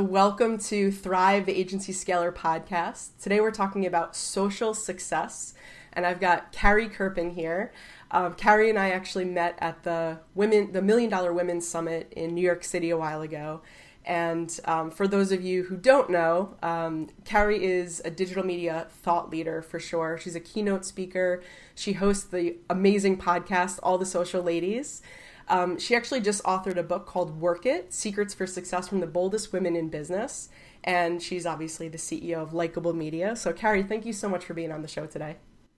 So, welcome to Thrive, the Agency Scaler podcast. Today, we're talking about social success, and I've got Carrie Kerpen here. Um, Carrie and I actually met at the women, the Million Dollar Women's Summit in New York City a while ago. And um, for those of you who don't know, um, Carrie is a digital media thought leader for sure. She's a keynote speaker. She hosts the amazing podcast, All the Social Ladies. Um, she actually just authored a book called Work It Secrets for Success from the Boldest Women in Business. And she's obviously the CEO of Likeable Media. So, Carrie, thank you so much for being on the show today.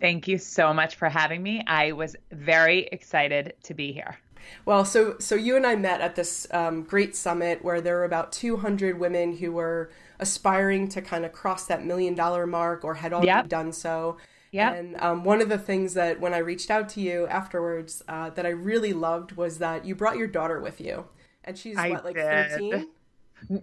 Thank you so much for having me. I was very excited to be here. Well, so so you and I met at this um, great summit where there were about 200 women who were aspiring to kind of cross that million dollar mark or had already yep. done so. Yeah. And um, one of the things that when I reached out to you afterwards uh, that I really loved was that you brought your daughter with you, and she's I what like thirteen.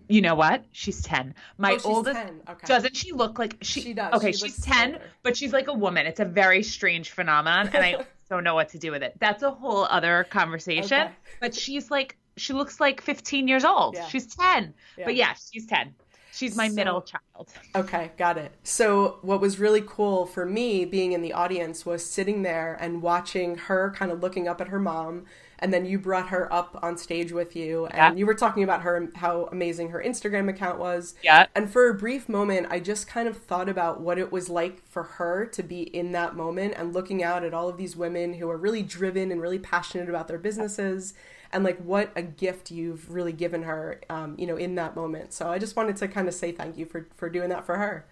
You know what? She's ten. My oh, oldest 10. Okay. doesn't she look like she? She does. Okay, she she's ten, older. but she's like a woman. It's a very strange phenomenon, and I don't know what to do with it. That's a whole other conversation. Okay. But she's like she looks like 15 years old. Yeah. She's 10. Yeah. But yeah, she's 10. She's my so, middle child. Okay, got it. So, what was really cool for me being in the audience was sitting there and watching her kind of looking up at her mom. And then you brought her up on stage with you, and yeah. you were talking about her, how amazing her Instagram account was. Yeah. And for a brief moment, I just kind of thought about what it was like for her to be in that moment and looking out at all of these women who are really driven and really passionate about their businesses and like what a gift you've really given her, um, you know, in that moment. So I just wanted to kind of say thank you for for doing that for her.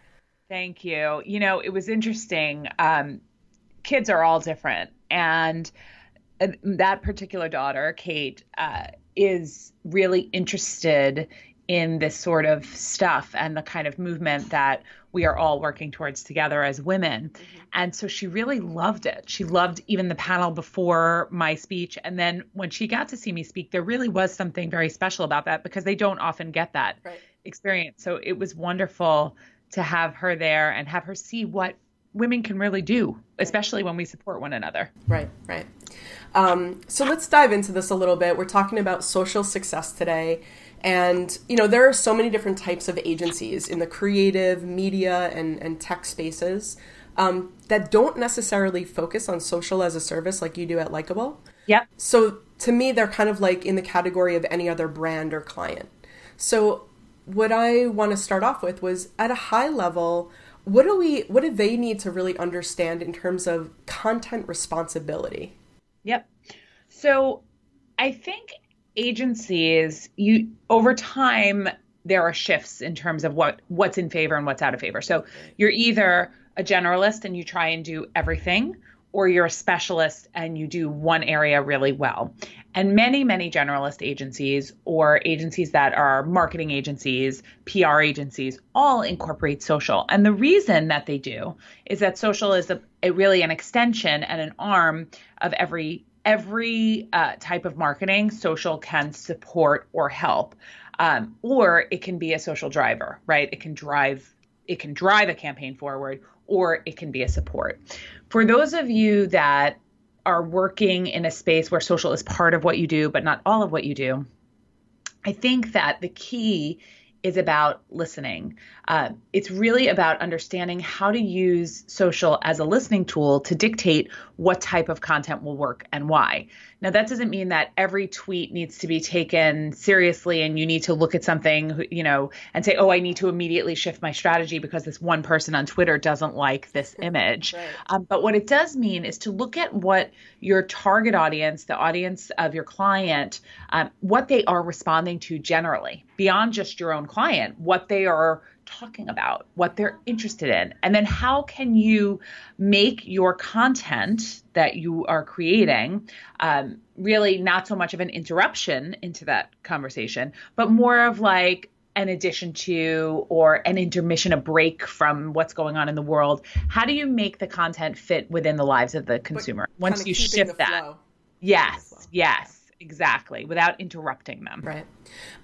Thank you. You know, it was interesting. Um, kids are all different, and that particular daughter, Kate, uh, is really interested in this sort of stuff and the kind of movement that we are all working towards together as women. Mm-hmm. And so she really loved it. She loved even the panel before my speech. And then when she got to see me speak, there really was something very special about that because they don't often get that right. experience. So it was wonderful to have her there and have her see what women can really do, especially when we support one another. Right, right. Um, so let's dive into this a little bit. We're talking about social success today. And, you know, there are so many different types of agencies in the creative, media, and, and tech spaces um, that don't necessarily focus on social as a service like you do at Likeable. Yep. So to me, they're kind of like in the category of any other brand or client. So what I want to start off with was at a high level, what do we what do they need to really understand in terms of content responsibility? Yep. So I think agencies you over time there are shifts in terms of what what's in favor and what's out of favor. So you're either a generalist and you try and do everything or you're a specialist and you do one area really well. And many, many generalist agencies or agencies that are marketing agencies, PR agencies, all incorporate social. And the reason that they do is that social is a, a really an extension and an arm of every every uh, type of marketing social can support or help um, or it can be a social driver right it can drive it can drive a campaign forward or it can be a support for those of you that are working in a space where social is part of what you do but not all of what you do i think that the key is about listening. Uh, it's really about understanding how to use social as a listening tool to dictate what type of content will work and why. Now, that doesn't mean that every tweet needs to be taken seriously and you need to look at something, you know, and say, oh, I need to immediately shift my strategy because this one person on Twitter doesn't like this image. Right. Um, but what it does mean is to look at what your target audience, the audience of your client, um, what they are responding to generally, beyond just your own client, what they are talking about, what they're interested in, and then how can you make your content that you are creating um, really not so much of an interruption into that conversation, but more of like an addition to or an intermission, a break from what's going on in the world. How do you make the content fit within the lives of the consumer but once you shift that? Flow. Yes, yes exactly without interrupting them right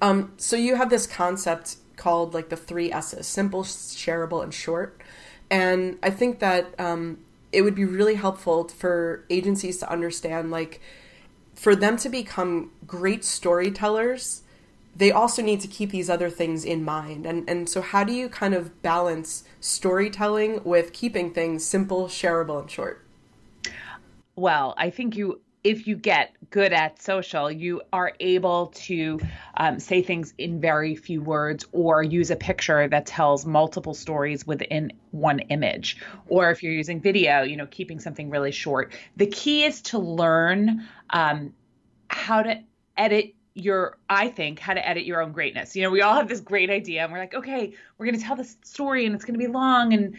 um, so you have this concept called like the three S's simple, shareable, and short. And I think that um, it would be really helpful for agencies to understand like for them to become great storytellers they also need to keep these other things in mind. And and so how do you kind of balance storytelling with keeping things simple, shareable, and short? Well, I think you if you get good at social, you are able to um, say things in very few words or use a picture that tells multiple stories within one image. Or if you're using video, you know, keeping something really short. The key is to learn um, how to edit your i think how to edit your own greatness you know we all have this great idea and we're like okay we're going to tell this story and it's going to be long and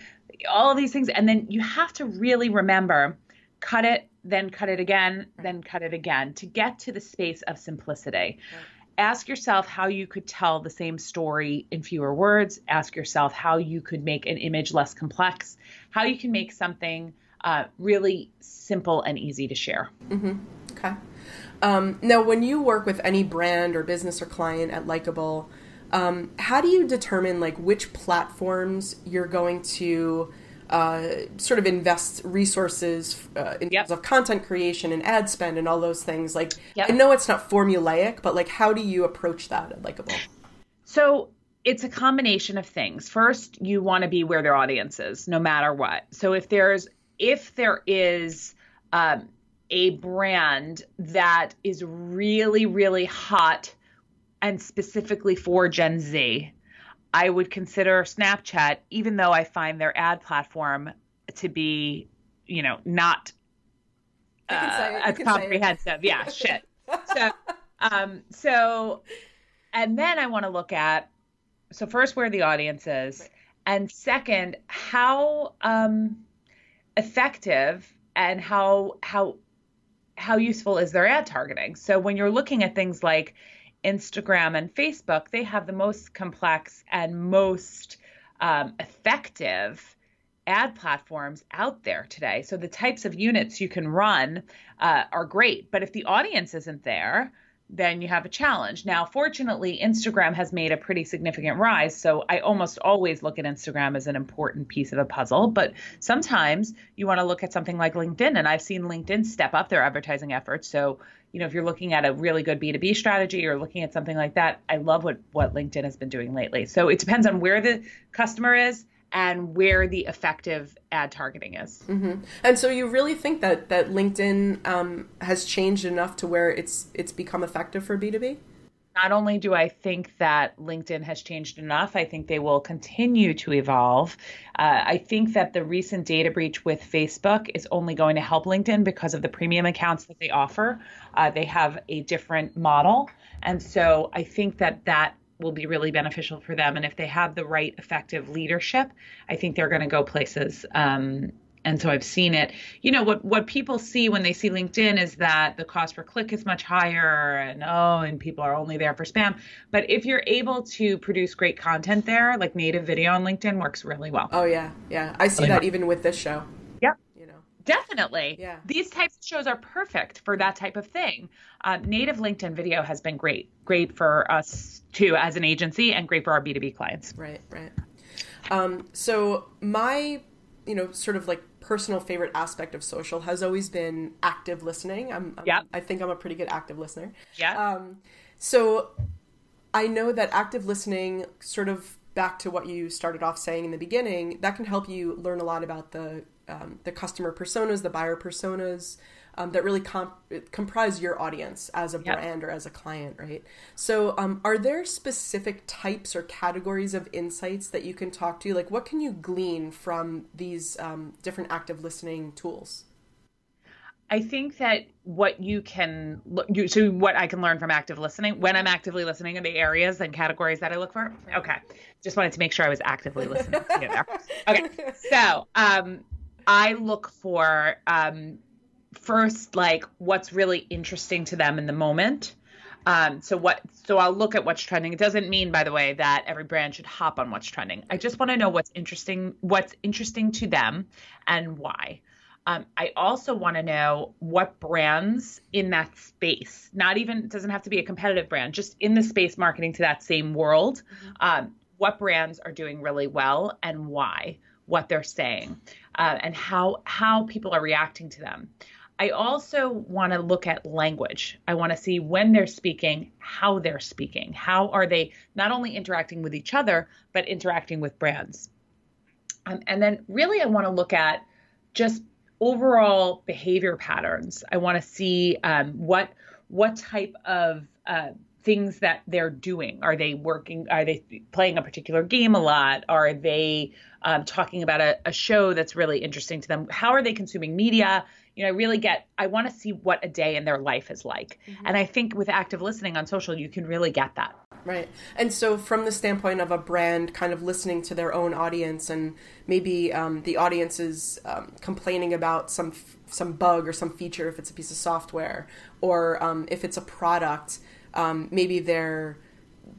all of these things and then you have to really remember cut it then cut it again then cut it again to get to the space of simplicity. Right. ask yourself how you could tell the same story in fewer words. Ask yourself how you could make an image less complex. How you can make something uh, really simple and easy to share. Mm-hmm. okay. Um, now, when you work with any brand or business or client at Likeable, um, how do you determine like which platforms you're going to uh, sort of invests resources uh, in yep. terms of content creation and ad spend and all those things? Like, yep. I know it's not formulaic, but like, how do you approach that like at Likeable? So it's a combination of things. First, you want to be where their audience is, no matter what. So if there's if there is um, a brand that is really, really hot and specifically for Gen Z, I would consider Snapchat, even though I find their ad platform to be, you know, not uh, as comprehensive. Yeah, shit. So, um, so, and then I want to look at, so first, where the audience is, right. and second, how um, effective and how how how useful is their ad targeting? So when you're looking at things like Instagram and Facebook, they have the most complex and most um, effective ad platforms out there today. So the types of units you can run uh, are great. But if the audience isn't there, then you have a challenge. Now, fortunately, Instagram has made a pretty significant rise. So I almost always look at Instagram as an important piece of a puzzle. But sometimes you want to look at something like LinkedIn. And I've seen LinkedIn step up their advertising efforts. So, you know, if you're looking at a really good B2B strategy or looking at something like that, I love what, what LinkedIn has been doing lately. So it depends on where the customer is and where the effective ad targeting is. Mm-hmm. And so you really think that that LinkedIn um, has changed enough to where it's it's become effective for B two B? Not only do I think that LinkedIn has changed enough, I think they will continue to evolve. Uh, I think that the recent data breach with Facebook is only going to help LinkedIn because of the premium accounts that they offer. Uh, they have a different model. And so I think that that will be really beneficial for them. And if they have the right effective leadership, I think they're going to go places. Um, and so I've seen it. You know what what people see when they see LinkedIn is that the cost per click is much higher, and oh, and people are only there for spam. But if you're able to produce great content there, like native video on LinkedIn works really well. Oh yeah, yeah, I see that even with this show. Yep. You know. Definitely. Yeah. These types of shows are perfect for that type of thing. Uh, native LinkedIn video has been great, great for us too as an agency, and great for our B two B clients. Right, right. Um, so my, you know, sort of like personal favorite aspect of social has always been active listening. I'm, I'm yeah. I think I'm a pretty good active listener. Yeah. Um, so I know that active listening, sort of back to what you started off saying in the beginning, that can help you learn a lot about the um, the customer personas, the buyer personas um, that really comp- comprise your audience as a yep. brand or as a client, right? So, um, are there specific types or categories of insights that you can talk to? Like, what can you glean from these um, different active listening tools? I think that what you can you, so what I can learn from active listening when I'm actively listening in the areas and categories that I look for. Okay, just wanted to make sure I was actively listening. there. Okay, so um, I look for um, first like what's really interesting to them in the moment. Um, so what? So I'll look at what's trending. It doesn't mean, by the way, that every brand should hop on what's trending. I just want to know what's interesting, what's interesting to them, and why. Um, I also want to know what brands in that space, not even it doesn't have to be a competitive brand, just in the space marketing to that same world, mm-hmm. um, what brands are doing really well and why, what they're saying uh, and how how people are reacting to them. I also want to look at language. I want to see when they're speaking, how they're speaking. How are they not only interacting with each other, but interacting with brands? Um, and then, really, I want to look at just overall behavior patterns. I want to see um, what what type of uh, things that they're doing. Are they working? Are they playing a particular game a lot? Are they um, talking about a, a show that's really interesting to them? How are they consuming media? You know, I really get, I want to see what a day in their life is like. Mm-hmm. And I think with active listening on social, you can really get that. Right. And so, from the standpoint of a brand kind of listening to their own audience, and maybe um, the audience is um, complaining about some some bug or some feature if it's a piece of software, or um, if it's a product, um, maybe they're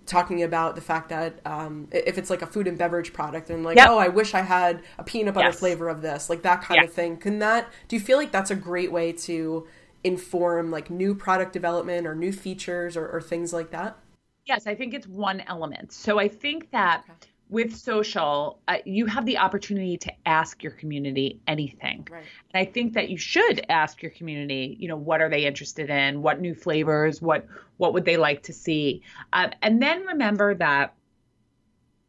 talking about the fact that um, if it's like a food and beverage product and like yep. oh i wish i had a peanut butter yes. flavor of this like that kind of thing. Can that do you feel like that's a great way to inform like new product development or new features or, or things like that? Yes i think it's one element. So i think that okay with social, uh, you have the opportunity to ask your community anything. Right. And I think that you should ask your community, you know, what are they interested in? What new flavors? What what would they like to see? Um, and then remember that,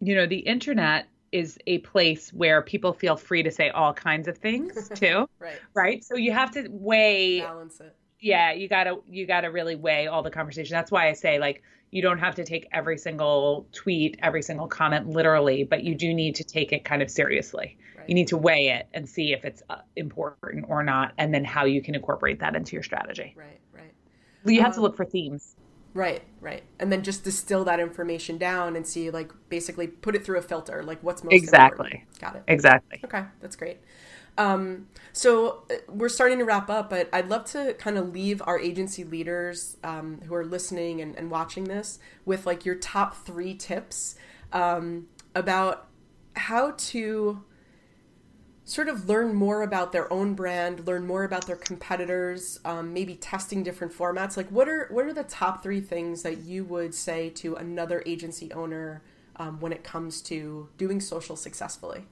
you know, the internet is a place where people feel free to say all kinds of things too. right. Right. So you have to weigh balance it. Yeah, you gotta you gotta really weigh all the conversation. That's why I say like you don't have to take every single tweet, every single comment literally, but you do need to take it kind of seriously. Right. You need to weigh it and see if it's uh, important or not, and then how you can incorporate that into your strategy. Right, right. You have um, to look for themes. Right, right. And then just distill that information down and see, like, basically put it through a filter. Like, what's most exactly. Important. Got it. Exactly. Okay, that's great. Um, so uh, we're starting to wrap up, but I'd love to kind of leave our agency leaders um, who are listening and, and, watching this with like your top three tips um, about how to sort of learn more about their own brand, learn more about their competitors, um, maybe testing different formats. Like, what are what are the top three things that you would say to another agency owner um, when it comes to doing social successfully?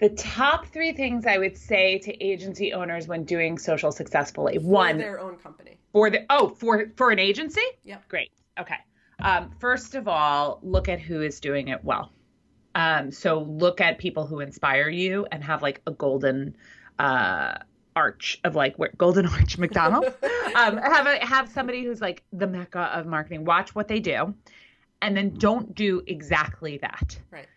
The top three things I would say to agency owners when doing social successfully. One for One, their own company. For the oh, for for an agency. Yeah. Great. Okay. Um, first of all, look at who is doing it well. Um, so look at people who inspire you and have like a golden uh, arch of like where golden arch McDonald's. um, have a, have somebody who's like the mecca of marketing. Watch what they do, and then don't do exactly that. Right.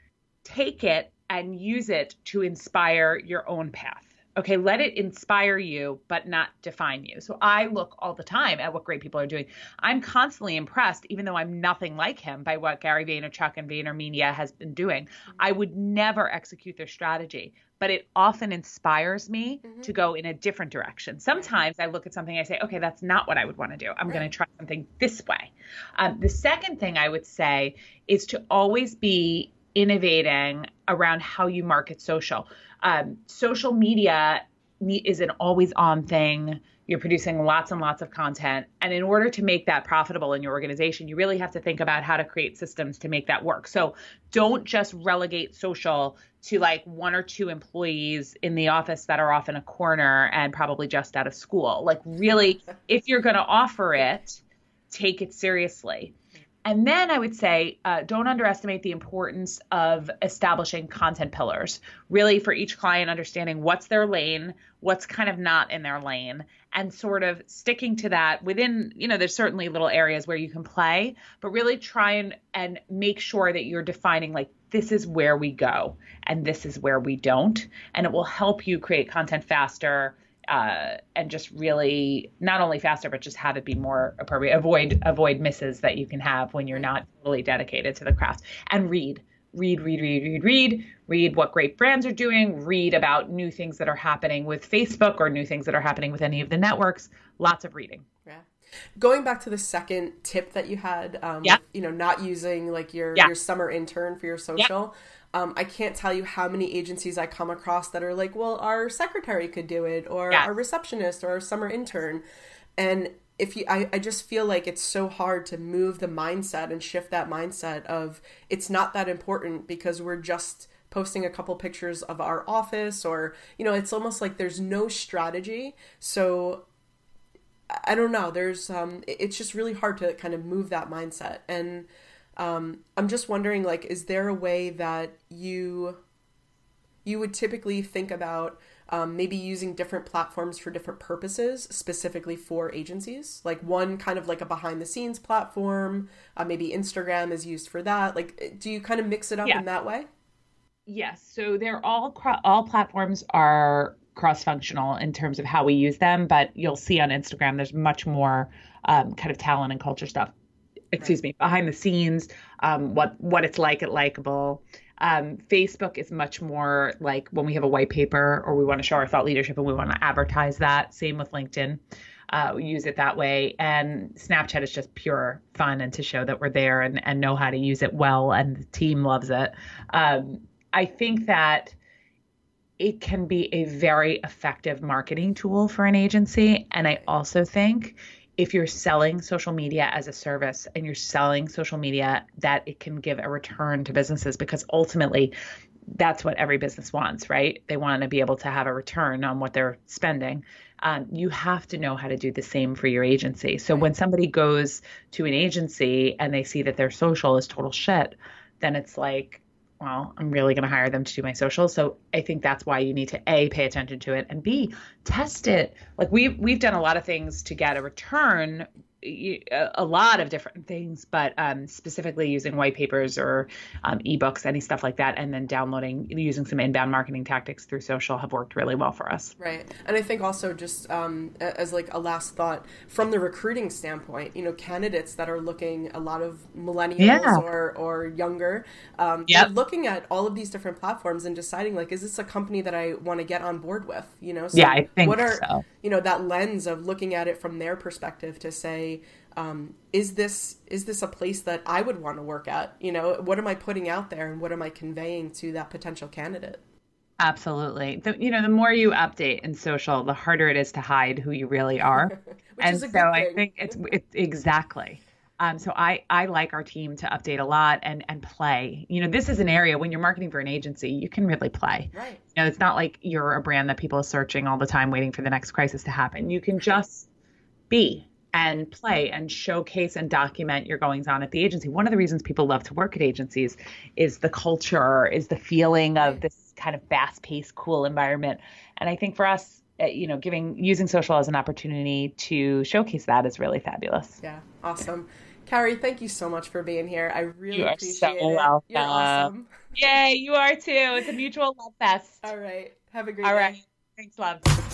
Take it and use it to inspire your own path. Okay, let it inspire you, but not define you. So I look all the time at what great people are doing. I'm constantly impressed, even though I'm nothing like him, by what Gary Vaynerchuk and VaynerMedia has been doing. I would never execute their strategy, but it often inspires me mm-hmm. to go in a different direction. Sometimes I look at something, I say, okay, that's not what I would want to do. I'm right. going to try something this way. Um, the second thing I would say is to always be innovating around how you market social. Um, social media is an always on thing. You're producing lots and lots of content. And in order to make that profitable in your organization, you really have to think about how to create systems to make that work. So don't just relegate social to like one or two employees in the office that are off in a corner and probably just out of school. Like, really, if you're going to offer it, take it seriously. And then I would say, uh, don't underestimate the importance of establishing content pillars. Really, for each client, understanding what's their lane, what's kind of not in their lane, and sort of sticking to that within, you know, there's certainly little areas where you can play, but really try and, and make sure that you're defining like, this is where we go and this is where we don't. And it will help you create content faster uh, and just really not only faster but just have it be more appropriate. Avoid avoid misses that you can have when you're not fully dedicated to the craft. And read read read read read read read what great brands are doing read about new things that are happening with facebook or new things that are happening with any of the networks. Lots of reading. Yeah. Going back to the second tip that you had um yeah. you know not using like your yeah. your summer intern for your social yeah um, I can't tell you how many agencies I come across that are like, well, our secretary could do it, or yeah. our receptionist, or our summer intern. And if you, I, I just feel like it's so hard to move the mindset and shift that mindset of it's not that important because we're just posting a couple pictures of our office or you know it's almost like there's no strategy so i don't know there's um it's just really hard to kind of move that mindset and um i'm just wondering like is there a way that you you would typically think about um, maybe using different platforms for different purposes, specifically for agencies. Like one kind of like a behind the scenes platform, uh, maybe Instagram is used for that. Like, do you kind of mix it up yeah. in that way? Yes. So they're all all platforms are cross functional in terms of how we use them, but you'll see on Instagram there's much more um, kind of talent and culture stuff. Excuse me, behind the scenes, um, what what it's like at Likeable. Um, Facebook is much more like when we have a white paper or we want to show our thought leadership and we want to advertise that. Same with LinkedIn. Uh, we use it that way. And Snapchat is just pure fun and to show that we're there and, and know how to use it well. And the team loves it. Um, I think that it can be a very effective marketing tool for an agency. And I also think if you're selling social media as a service and you're selling social media, that it can give a return to businesses because ultimately that's what every business wants, right? They want to be able to have a return on what they're spending. Um, you have to know how to do the same for your agency. So when somebody goes to an agency and they see that their social is total shit, then it's like, well, I'm really going to hire them to do my social. So I think that's why you need to a pay attention to it and b test it. Like we've we've done a lot of things to get a return a lot of different things, but um, specifically using white papers or um, ebooks, any stuff like that, and then downloading using some inbound marketing tactics through social have worked really well for us. Right, and I think also just um, as like a last thought from the recruiting standpoint, you know, candidates that are looking a lot of millennials yeah. or or younger, um, yep. looking at all of these different platforms and deciding like, is this a company that I want to get on board with? You know, so yeah, I think what are so. you know that lens of looking at it from their perspective to say um, is this is this a place that I would want to work at? You know, what am I putting out there, and what am I conveying to that potential candidate? Absolutely. The, you know, the more you update in social, the harder it is to hide who you really are. and so I think it's, it's exactly. Um, so I, I like our team to update a lot and, and play. You know, this is an area when you're marketing for an agency, you can really play. Right. You know, it's not like you're a brand that people are searching all the time, waiting for the next crisis to happen. You can just be and play and showcase and document your goings on at the agency. One of the reasons people love to work at agencies is the culture, is the feeling of this kind of fast paced, cool environment. And I think for us, eh, you know, giving using social as an opportunity to showcase that is really fabulous. Yeah, awesome. Carrie, thank you so much for being here. I really you appreciate so it. Welcome. You're awesome. Yay, you are too. It's a mutual love fest. All right. Have a great All day. All right. Thanks, love.